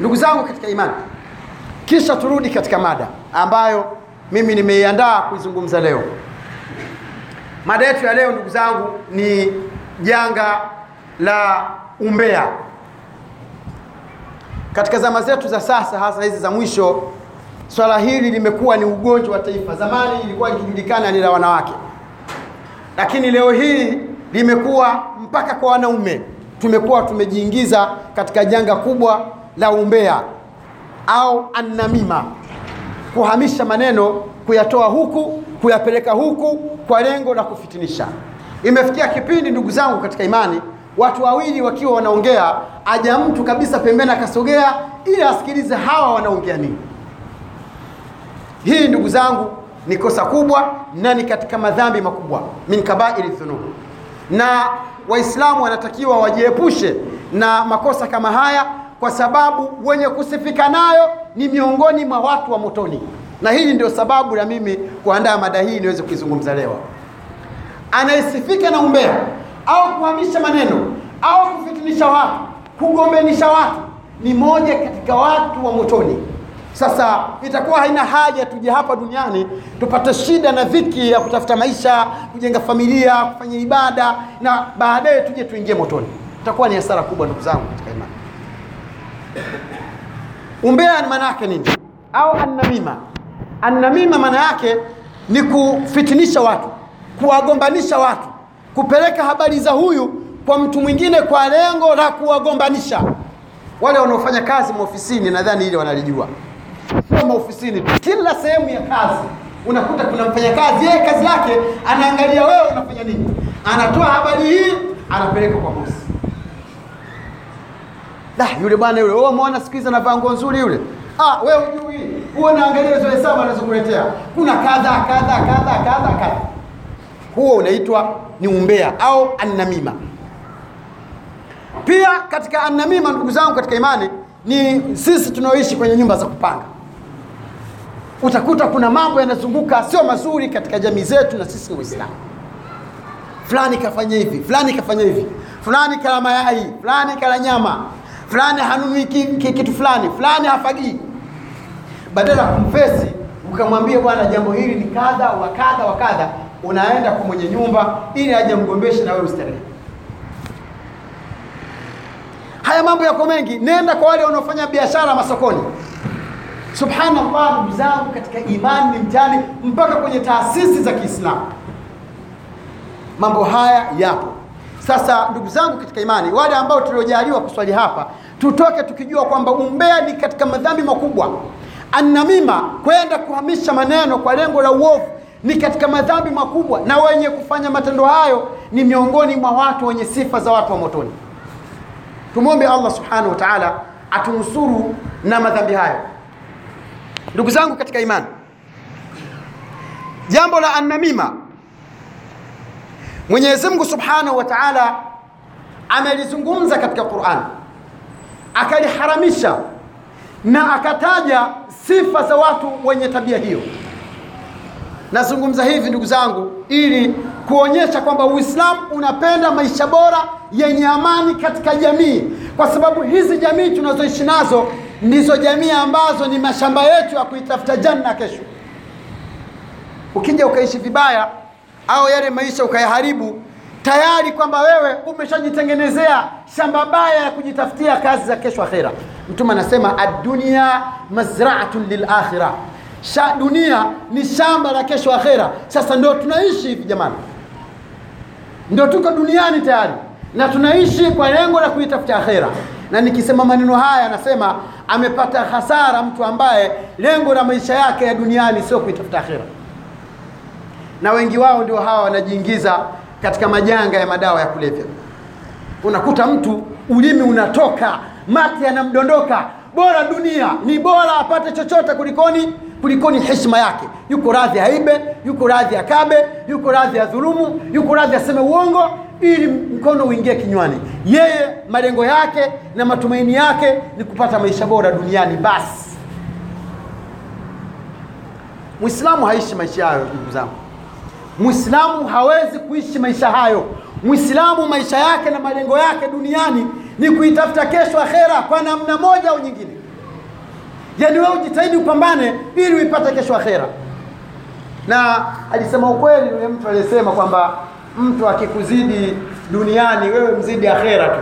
Ndugu zangu katika imani, kisha turudi katika mada ambayo mimi nimeiandaa kuizungumza leo. Mada yetu ya leo ndugu zangu ni janga la umbea. Katika zama zetu za sasa, hasa hizi za mwisho, swala hili limekuwa ni ugonjwa wa taifa. Zamani ilikuwa ikijulikana ni la wanawake, lakini leo hii limekuwa mpaka kwa wanaume. Tumekuwa tumejiingiza katika janga kubwa la umbea au annamima, kuhamisha maneno, kuyatoa huku, kuyapeleka huku kwa lengo la kufitinisha. Imefikia kipindi ndugu zangu katika imani, watu wawili wakiwa wanaongea, aja mtu kabisa pembeni akasogea ili asikilize hawa wanaongea nini. Hii ndugu zangu ni kosa kubwa na ni katika madhambi makubwa, min kabairi dhunub, na Waislamu wanatakiwa wajiepushe na makosa kama haya kwa sababu wenye kusifika nayo ni miongoni mwa watu wa motoni, na hili ndio sababu ya mimi kuandaa mada hii niweze kuizungumza leo. Anayesifika na umbea au kuhamisha maneno au kufitinisha watu, kugombenisha watu ni moja katika watu wa motoni. Sasa itakuwa haina haja tuje hapa duniani tupate shida na dhiki ya kutafuta maisha, kujenga familia, kufanya ibada na baadaye tuje tuingie motoni. Itakuwa ni hasara kubwa, ndugu zangu katika imani. Umbea maana yake nini? Au annamima? Annamima maana yake ni kufitinisha watu, kuwagombanisha watu, kupeleka habari za huyu kwa mtu mwingine kwa lengo la kuwagombanisha. Wale wanaofanya kazi maofisini, nadhani ile wanalijua, sio maofisini tu, kila sehemu ya kazi unakuta kuna mfanyakazi, yeye kazi yake anaangalia wewe unafanya nini, anatoa habari hii, anapeleka kwa bosi Da, yule bwana yule, wewe umeona siku hizi anavaa nguo nzuri yule. Ah, wewe hujui. Wewe unaangalia hizo hesabu anazokuletea. Kuna kadha kadha kadha kadha kadha. Huo unaitwa ni umbea au annamima. Pia katika annamima, ndugu zangu katika imani, ni sisi tunaoishi kwenye nyumba za kupanga. Utakuta kuna mambo yanazunguka sio mazuri katika jamii zetu, na sisi Waislamu. Fulani kafanya hivi, fulani kafanya hivi, fulani kala mayai, fulani kala nyama fulani hanunui kitu fulani, fulani hafagii. Badala ya kumfesi ukamwambia bwana, jambo hili ni kadha wa kadha wa kadha, unaenda kwa mwenye nyumba ili aje mgombeshe na wewe ustarehe. Haya mambo yako mengi, nenda kwa wale wanaofanya biashara masokoni. Subhanallah, ndugu zangu katika imani ni mtihani, mpaka kwenye taasisi za Kiislamu mambo haya yapo. Sasa ndugu zangu katika imani, wale ambao tuliojaliwa kuswali hapa, tutoke tukijua kwamba umbea ni katika madhambi makubwa. Annamima, kwenda kuhamisha maneno kwa lengo la uovu, ni katika madhambi makubwa, na wenye kufanya matendo hayo ni miongoni mwa watu wenye sifa za watu wa motoni. Tumwombe Allah subhanahu wa ta'ala atunusuru na madhambi hayo. Ndugu zangu katika imani, jambo la annamima Mwenyezi Mungu Subhanahu wa Ta'ala amelizungumza katika Qur'an, akaliharamisha na akataja sifa za watu wenye tabia hiyo. Nazungumza hivi ndugu zangu, ili kuonyesha kwamba Uislamu unapenda maisha bora yenye amani katika jamii, kwa sababu hizi jamii tunazoishi nazo ndizo jamii ambazo ni mashamba yetu ya kuitafuta janna kesho. Ukija ukaishi vibaya au yale maisha ukayaharibu, tayari kwamba wewe umeshajitengenezea shamba baya ya kujitafutia kazi za kesho akhera. Mtume anasema ad-dunya mazra'atun lilakhira dunia ni shamba la kesho akhera. Sasa ndio tunaishi hivi jamani, ndio tuko duniani tayari na tunaishi kwa lengo la kuitafuta akhera. Na nikisema maneno haya, anasema amepata hasara mtu ambaye lengo la maisha yake ya duniani sio kuitafuta akhera na wengi wao ndio hawa wanajiingiza katika majanga ya madawa ya kulevya. Unakuta mtu ulimi unatoka, mate yanamdondoka, bora dunia ni bora apate chochote kulikoni kulikoni heshima yake. Yuko radhi aibe, yuko radhi akabe, yuko radhi adhulumu, yuko radhi aseme uongo ili mkono uingie kinywani. Yeye malengo yake na matumaini yake ni kupata maisha bora duniani basi. Muislamu haishi maisha hayo, ndugu zangu. Muislamu hawezi kuishi maisha hayo. Muislamu maisha yake na malengo yake duniani ni kuitafuta kesho akhera kwa namna moja au nyingine. yaani wewe ujitahidi upambane ili uipate kesho akhera na alisema ukweli yule mtu aliyesema kwamba mtu akikuzidi duniani wewe mzidi akhera tu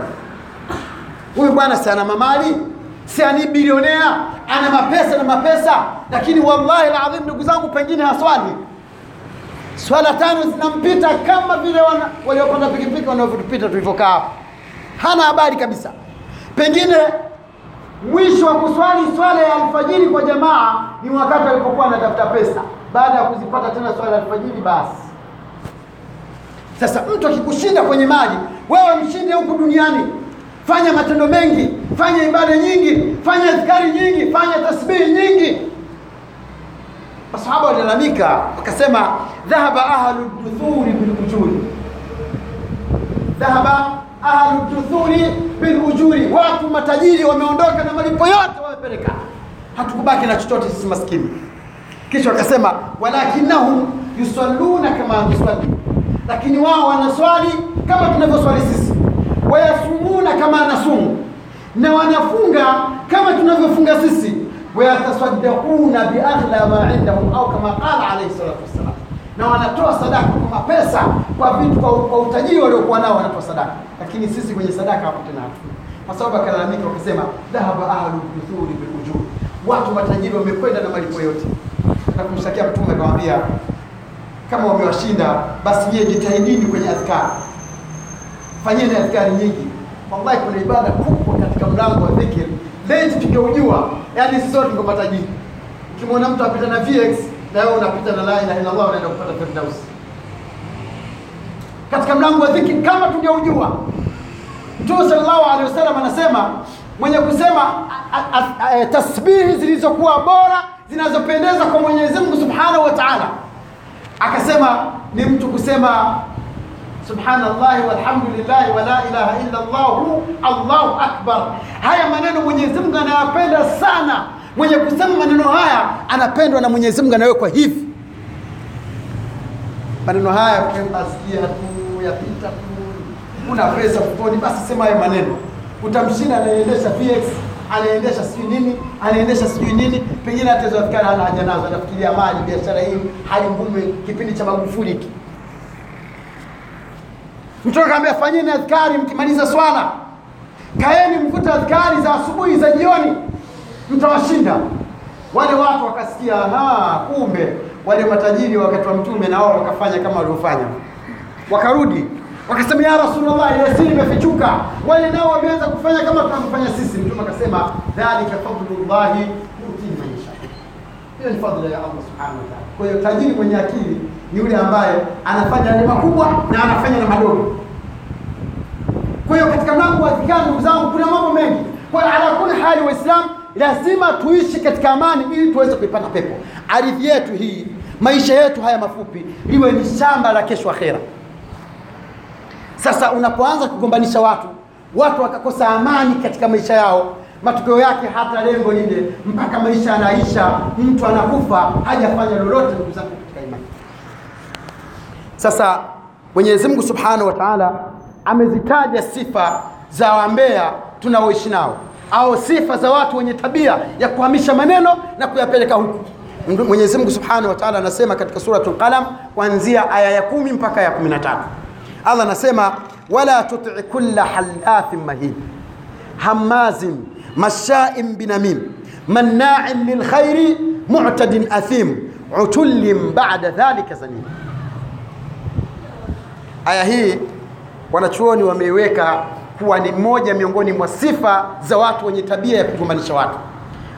huyu bwana si ana mamali si ani bilionea ana mapesa na mapesa lakini wallahi ladhim ndugu zangu pengine haswali swala tano zinampita kama vile waliopanda pikipiki wanavyotupita tulivyokaa hapa. Hana habari kabisa. Pengine mwisho wa kuswali swala ya alfajiri kwa jamaa ni wakati alipokuwa anatafuta pesa. Baada ya kuzipata tena swala ya alfajiri basi. Sasa mtu akikushinda kwenye mali wewe mshinde huku duniani. Fanya matendo mengi fanya ibada nyingi fanya zikari nyingi fanya tasbihi nyingi masahaba walilalamika wakasema dhahaba ahlu duthuri bilujuri dhahaba ahlu duthuri bilujuri watu matajiri wameondoka na malipo yote wamepeleka. Hatukubaki na chochote sisi maskini. Kisha wakasema walakinahum yusalluna kama nusalli lakini wao wanaswali kama tunavyoswali sisi. Wayasumuna kama nasumu na wanafunga kama tunavyofunga sisi wayatasaddaquna biaghla ma indahum au kama qala alayhi salatu wassalam. Na wanatoa sadaka kwa mapesa kwa vitu kwa, utajiri waliokuwa nao wanatoa sadaka. Lakini sisi kwenye sadaka hapo tena kwa sababu akalalamika wakisema, dhahaba ahlu duthuri bilujur watu matajiri wamekwenda na malipo yote. Na kumshtakia mtume akamwambia kama wamewashinda basi nyie jitahidini kwenye adhkari? Fanyeni adhkari nyingi. Wallahi kuna ibada kubwa katika mlango wa dhikir leti tungeujua yani sisi sote tungo matajiri. Ukimwona mtu apita na vx na wewe unapita na la ilaha illallah unaenda kupata firdaus. Katika mlango wa dhiki kama tungeujua mtume sallallahu alaihi wasallam anasema mwenye kusema e, tasbihi zilizokuwa bora zinazopendeza kwa mwenyezi mungu subhanahu wa taala akasema ni mtu kusema subhanallahi walhamdulillahi wala ilaha illa llahu allahu akbar. Haya maneno mwenyezi mungu anayapenda sana. Mwenye kusema maneno haya anapendwa na mwenyezi mungu anawekwa hivi. Maneno haya asikia tu yapita tu una pesa mfukoni basi sema haya maneno. Utamshinda anaendesha px anaendesha sijui nini anaendesha sijui nini. Pengine hata hana haja nazo anafikiria mali biashara hii hali ngumu kipindi cha magufuli hiki mtume kaambia fanyeni adhkari mkimaliza swala. Kaeni mvute adhkari za asubuhi za jioni. Mtawashinda. Wale watu wakasikia ha, kumbe. Wale matajiri wakati wa mtume na wao wakafanya kama walivyofanya. Wakarudi. Wakasema ya rasulullah ile siri imefichuka. Wale nao wameanza kufanya kama tunavyofanya sisi. Mtume akasema dhalika fadlullahi hiyo ni fadhila ya allah subhanahu wa taala. Kwa hiyo tajiri mwenye akili ni yule ambaye anafanya yale makubwa na anafanya na madogo. Kwa hiyo katika mlango wa dhikari ndugu zangu kuna mambo mengi. Kwa hiyo ala kuli hali waislamu lazima tuishi katika amani ili tuweze kuipata pepo. Ardhi yetu hii maisha yetu haya mafupi liwe ni shamba la kesho akhera. Sasa unapoanza kugombanisha watu watu wakakosa amani katika maisha yao matokeo yake hata lengo lile mpaka maisha yanaisha mtu anakufa hajafanya lolote ndugu zangu katika imani sasa mwenyezi mungu subhanahu wa taala amezitaja sifa za wambea tunaoishi nao au sifa za watu wenye tabia ya kuhamisha maneno na kuyapeleka huku. Mwenyezi mungu subhanahu wa taala anasema katika suratul qalam kuanzia aya ya kumi mpaka ya kumi na tatu. Allah anasema wala tuti kulla halafin mahin hamazin mashain binamim mannain lilkhairi mu'tadin athim. Utullin ba'da dhalika zanim aya hii wanachuoni wameiweka kuwa ni moja miongoni mwa sifa za watu wenye tabia ya kugombanisha watu.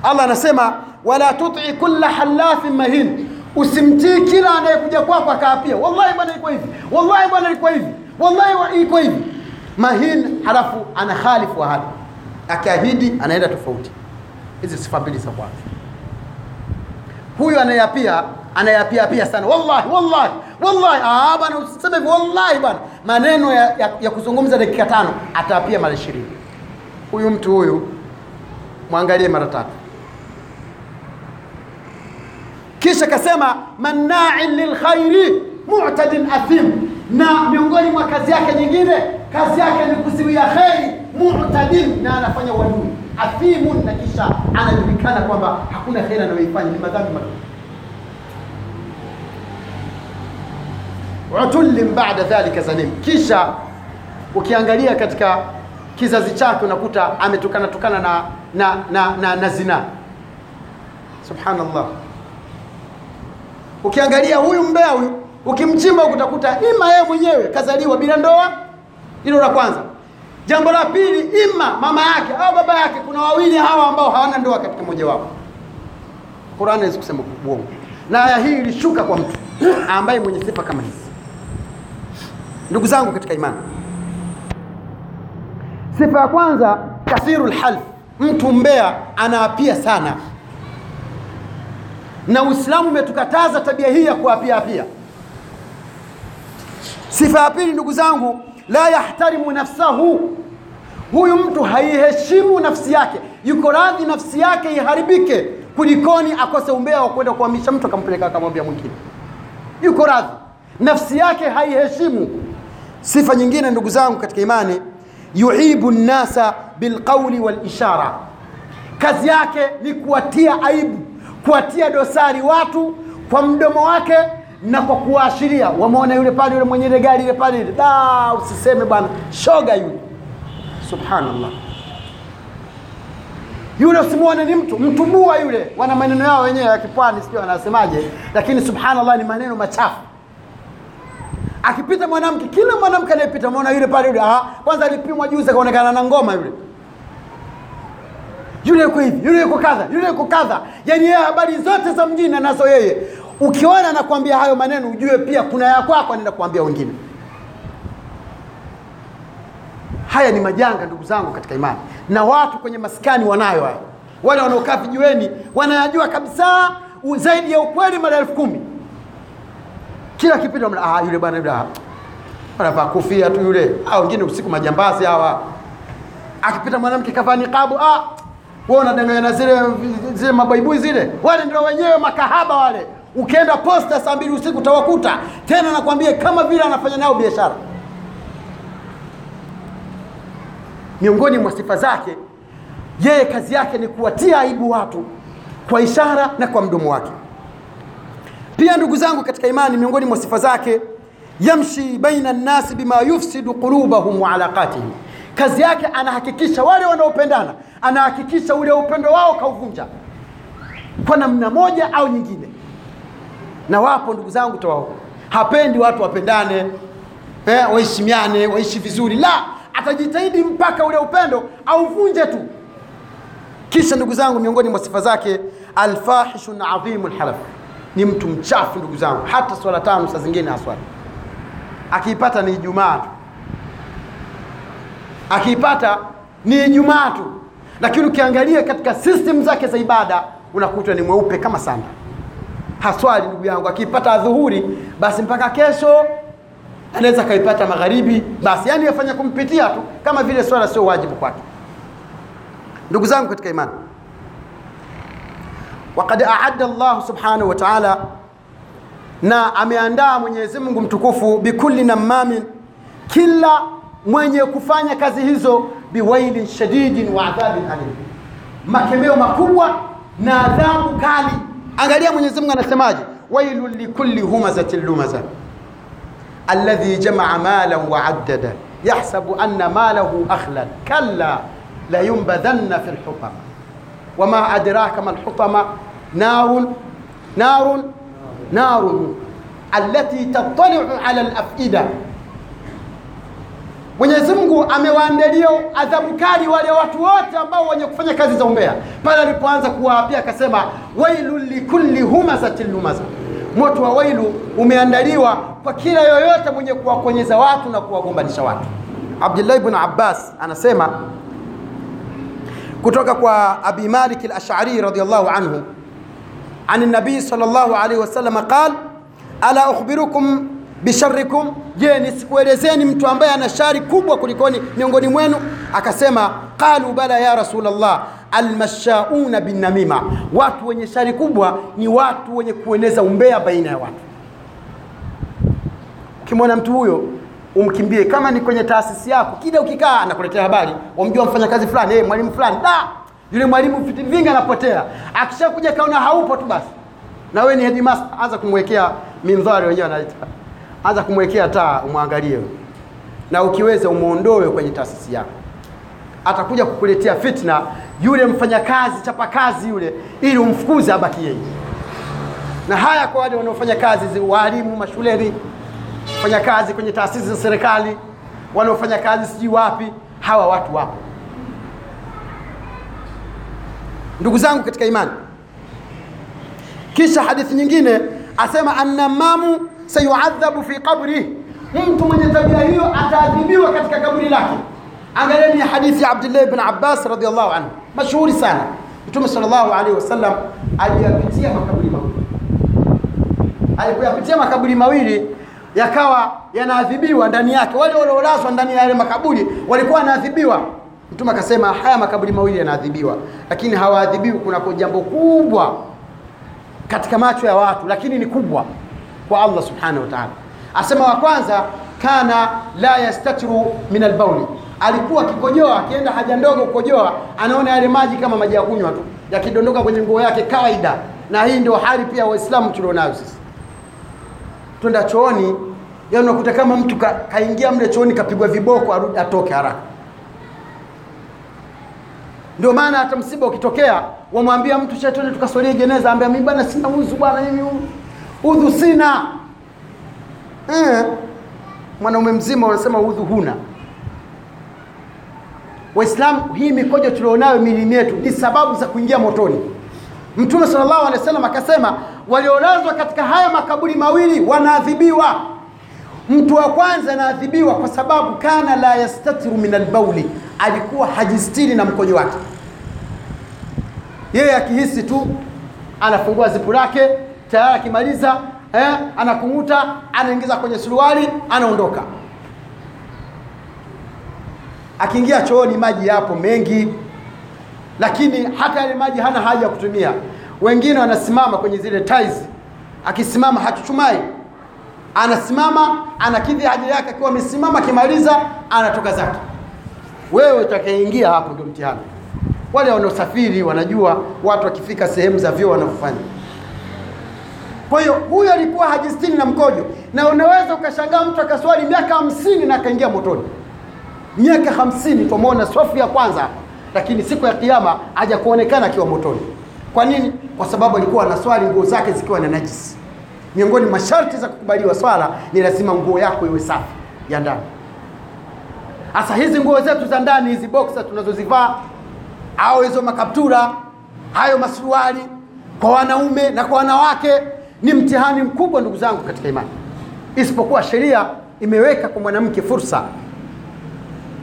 Allah anasema wala tuti kulla halafin mahin. Usimtii kila anayekuja kwako akaapia wallahi bwana iko hivi. Wallahi bwana iko hivi. Wallahi wa- iko hivi. Mahin halafu ana khalifu ahadi akiahidi anaenda tofauti. Hizi sifa mbili za kwanza huyu anayapia anayapia pia sana. Wallahi wallahi wallahi. Ah bwana usiseme wallahi bwana. Maneno ya, ya, ya kuzungumza dakika tano ataapia mara ishirini. Huyu mtu huyu mwangalie mara tatu. Kisha kasema mannain lilkhairi mu'tadin athim na miongoni mwa kazi yake nyingine kazi yake ni kuziwia kheri mu'tadin na anafanya uadui athimun, na kisha anajulikana kwamba hakuna kheri anayoifanya, ni madhambi makubwa. utullin ba'da dhalika zanim, kisha ukiangalia katika kizazi chake unakuta ametukana tukana na, na, na, na, na zina. Subhanallah, ukiangalia huyu mbea huyu ukimchimba utakuta ima yeye mwenyewe kazaliwa bila ndoa, hilo la kwanza. Jambo la pili, ima mama yake au baba yake, kuna wawili hawa ambao hawana ndoa katika mmoja wao. Qur'ani haiwezi kusema uongo, na aya hii ilishuka kwa mtu ambaye mwenye sifa kama hizi. Ndugu zangu katika imani, sifa ya kwanza, kathiru half, mtu mbea anaapia sana, na Uislamu umetukataza tabia hii ya kuapia apia. Sifa ya pili, ndugu zangu, la yahtarimu nafsahu, huyu mtu haiheshimu nafsi yake, yuko radhi nafsi yake iharibike kulikoni akose umbea wa kwenda kuhamisha mtu akampeleka akamwambia mwingine, yuko radhi, nafsi yake haiheshimu. Sifa nyingine ndugu zangu katika imani, yuibu nnasa bilqauli walishara, kazi yake ni kuwatia aibu, kuwatia dosari watu kwa mdomo wake na kwa kuwaashiria. Wameona yule pale, yule mwenye ile gari ile pale ile, da, usiseme bwana, shoga yule. Subhanallah, yule usimwone ni mtu mtubua yule. Wana maneno yao wenyewe ya kipwani, sijui wanasemaje, lakini subhanallah, ni maneno machafu akipita mwanamke, kila mwanamke anayepita muona yule pale yule, ah, kwanza alipimwa juzi akaonekana na ngoma yule, yule yuko hivi, yule yuko kadha, yule yuko kadha. Yani yeye habari zote za mjini anazo yeye. Ukiona anakuambia hayo maneno, ujue pia kuna ya kwako anaenda kuambia wengine. Haya ni majanga ndugu zangu katika imani, na watu kwenye maskani wanayo haya. Wale wanaokaa vijiweni wanayajua kabisa zaidi ya ukweli mara elfu kumi kila kipindi ah, yule bwana yule anavaa kofia tu yule, ah, wengine usiku majambazi hawa. Akipita mwanamke kavaa niqabu, ah, wewe unadanganya na zile zile mabaibui zile, wale ndio wenyewe makahaba wale. Ukienda posta saa mbili usiku utawakuta tena, nakwambia kama vile anafanya nao biashara. Miongoni mwa sifa zake yeye, kazi yake ni kuwatia aibu watu kwa ishara na kwa mdomo wake. Pia ndugu zangu katika imani, miongoni mwa sifa zake, yamshi baina nnasi bima yufsidu qulubahum wa alaqatihim, kazi yake anahakikisha wale wanaopendana, anahakikisha ule upendo wao kauvunja kwa namna moja au nyingine. Na wapo ndugu zangu tawao, hapendi watu wapendane, eh, waheshimiane, waishi vizuri, la, atajitahidi mpaka ule upendo auvunje tu. Kisha ndugu zangu, miongoni mwa sifa zake, alfahishun adhimu lhalaf ni mtu mchafu ndugu zangu, hata swala tano saa zingine haswali, akiipata ni Ijumaa tu, akiipata ni Ijumaa tu, lakini ukiangalia katika system zake za ibada unakuta ni mweupe kama sanda, haswali ndugu yangu. Akiipata dhuhuri basi mpaka kesho anaweza akaipata magharibi, basi yani afanya kumpitia tu, kama vile swala sio wajibu kwake. Ndugu zangu katika imani Waqad aadda llahu subhanahu wa ta'ala, na ameandaa Mwenyezi Mungu mtukufu bikulli namamin, kila mwenye kufanya kazi hizo, biwailin shadidin wa adhabin alim, makemeo makubwa na adhabu kali. Angalia Mwenyezi Mungu anasemaje, wailun likulli humazatin lumaza alladhi jamaa malan wa addada yahsabu anna malahu akhlad kalla la yunbadhanna fi lhutama wama adraka ma lhutama narun narun narun allati tattaliu ala lafida. Mwenyezi Mungu amewaandalia adhabu kali wale watu wote ambao wenye kufanya kazi za umbea. Pale alipoanza kuwaapia akasema, wailu likulli humazatin lumaza, moto wa wailu umeandaliwa kwa kila yoyote mwenye kuwakonyeza watu na kuwagombanisha watu. Abdullah ibn Abbas anasema kutoka kwa Abi Malik al-Ash'ari radhiyallahu anhu an nabii sallallahu alayhi wasallam qala ala ukhbirukum bisharrikum, je, nisikuelezeni mtu ambaye ana shari kubwa kulikoni miongoni mwenu? Akasema qalu bala ya Rasulullah, almashauna binnamima, watu wenye shari kubwa ni watu wenye kueneza umbea baina ya watu. Ukimwona mtu huyo umkimbie. Kama ni kwenye taasisi yako, kila ukikaa anakuletea habari, wamjua mfanyakazi fulani, hey, mwalimu fulani, da! Yule mwalimu vitu vingi anapotea. Akishakuja kaona haupo tu basi. Na wewe ni headmaster anza kumwekea mindhari wenyewe anaita anza kumwekea taa umwangalie. Na ukiweza umuondoe kwenye taasisi yako. Atakuja kukuletea fitna yule mfanyakazi chapakazi yule ili umfukuze abaki yeye na haya kwa wale wanaofanya kazi zi- walimu mashuleni fanya kazi kwenye taasisi za serikali wanaofanya kazi sijui wapi hawa watu wapo. Ndugu zangu katika imani kisha hadithi nyingine asema annamamu sayuadhabu fi qabrih mtu mwenye tabia hiyo ataadhibiwa katika kaburi lake. Angalieni hadithi ya abdullah ibn abbas radiallahu anhu. Mashuhuri sana. Mtume sallallahu alaihi wasallam aliyapitia makaburi mawili. Alipoyapitia makaburi mawili yakawa yanaadhibiwa ndani yake. Wale waliolazwa ndani ya yale makaburi walikuwa wanaadhibiwa. Mtume akasema haya makaburi mawili yanaadhibiwa lakini hawaadhibiwi. Kunako jambo kubwa katika macho ya watu lakini ni kubwa kwa allah subhanahu wa taala. Asema wa kwanza kana la yastatiru min albauli alikuwa akikojoa akienda haja ndogo kukojoa anaona yale maji kama maji ya kunywa tu yakidondoka kwenye nguo yake kawaida. Na hii ndio hali pia waislamu tulionayo sisi. Twenda chooni yaani unakuta kama mtu ka, kaingia mle chooni kapigwa viboko arudi atoke haraka. Ndio maana hata msiba ukitokea wamwambia mtu shetani tukaswalie jeneza. Ambia mimi bwana sina uzu bwana mimi udhu sina. Eh, mwanaume mzima unasema udhu huna. Waislamu hii mikojo tulionayo milini yetu ni sababu za kuingia motoni. Mtume salllahu alehi wasallam akasema waliolazwa katika haya makaburi mawili wanaadhibiwa. Mtu wa kwanza anaadhibiwa kwa sababu kana la yastatiru min albauli alikuwa hajistiri na mkojo wake. Yeye akihisi tu anafungua zipu lake tayari akimaliza eh, anakung'uta anaingiza kwenye suruali anaondoka. Akiingia chooni maji yapo mengi lakini hata yale maji hana haja ya kutumia. Wengine wanasimama kwenye zile tiles akisimama hachuchumai. Anasimama anakidhi haja yake akiwa amesimama akimaliza anatoka zake. Wewe utakayeingia hapo ndio mtihani. Wale wanaosafiri wanajua watu wakifika sehemu za vyoo wanavyofanya kwa hiyo huyo alikuwa hajistini na mkojo. Na unaweza ukashangaa mtu akaswali miaka hamsini na akaingia motoni. Miaka hamsini twamwona swafu ya kwanza lakini siku ya kiama haja kuonekana akiwa motoni. Kwa nini? Kwa sababu alikuwa anaswali nguo zake zikiwa na najisi. Miongoni masharti za kukubaliwa swala ni lazima nguo yako iwe safi ya ndani. Hasa hizi nguo zetu za ndani hizi boksa tunazozivaa au hizo makaptura hayo masuruali kwa wanaume na kwa wanawake ni mtihani mkubwa ndugu zangu katika imani. Isipokuwa sheria imeweka kwa mwanamke fursa.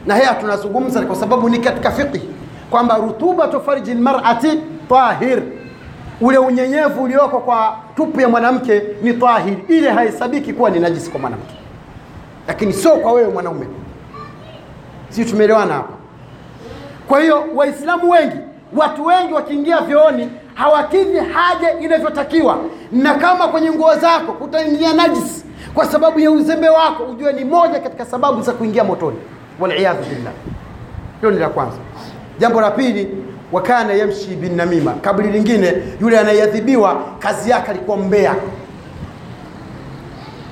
Na haya tunazungumza kwa sababu ni katika fiqhi kwamba rutubatu farji lmarati tahir. Ule unyenyevu ulioko kwa tupu ya mwanamke ni tahir. Ile haisabiki kuwa ni najisi kwa mwanamke. Lakini sio kwa wewe mwanaume. Sii tumeelewana hapa. Kwa hiyo waislamu wengi watu wengi wakiingia vyooni hawakidhi haja inavyotakiwa. Na kama kwenye nguo zako kutaingia najisi kwa sababu ya uzembe wako ujue ni moja katika sababu za kuingia motoni. Waliyadhu billah. Hilo ni la kwanza. Jambo la pili wakana yamshi binnamima kabli lingine yule anayeadhibiwa kazi yake alikuwa mbea.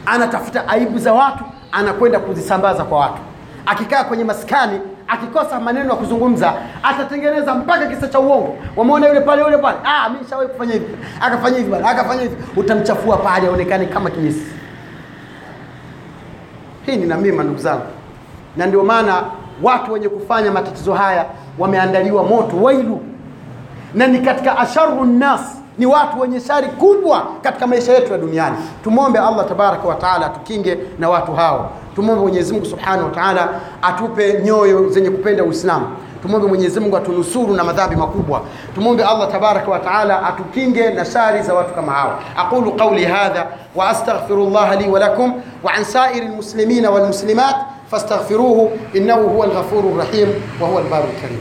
Anatafuta aibu za watu anakwenda kuzisambaza kwa watu. Akikaa kwenye maskani akikosa maneno ya kuzungumza atatengeneza mpaka kisa cha uongo. Wameona yule pale yule pale. Ah mimi nishawahi kufanya hivi. Akafanya hivi bwana akafanya hivi. Utamchafua pale aonekane kama kinyesi. Hii ni namima ndugu zangu. Na ndio maana watu wenye kufanya matatizo haya wameandaliwa moto wailu. Na ni katika asharu nnas ni watu wenye shari kubwa katika maisha yetu ya duniani. Tumwombe allah tabaraka wa taala atukinge na watu hao tumwombe mwenyezi mungu subhanahu wa taala atupe nyoyo zenye kupenda uislamu tumwombe mwenyezi mungu atunusuru na madhambi makubwa tumwombe allah tabaraka wa taala atukinge na shari za watu kama hao aqulu qauli hadha wa astaghfiru llaha li walakum wa an sairi lmuslimina walmuslimat fastaghfiruhu innahu huwa alghafuru rrahim wa huwa albaru lkarim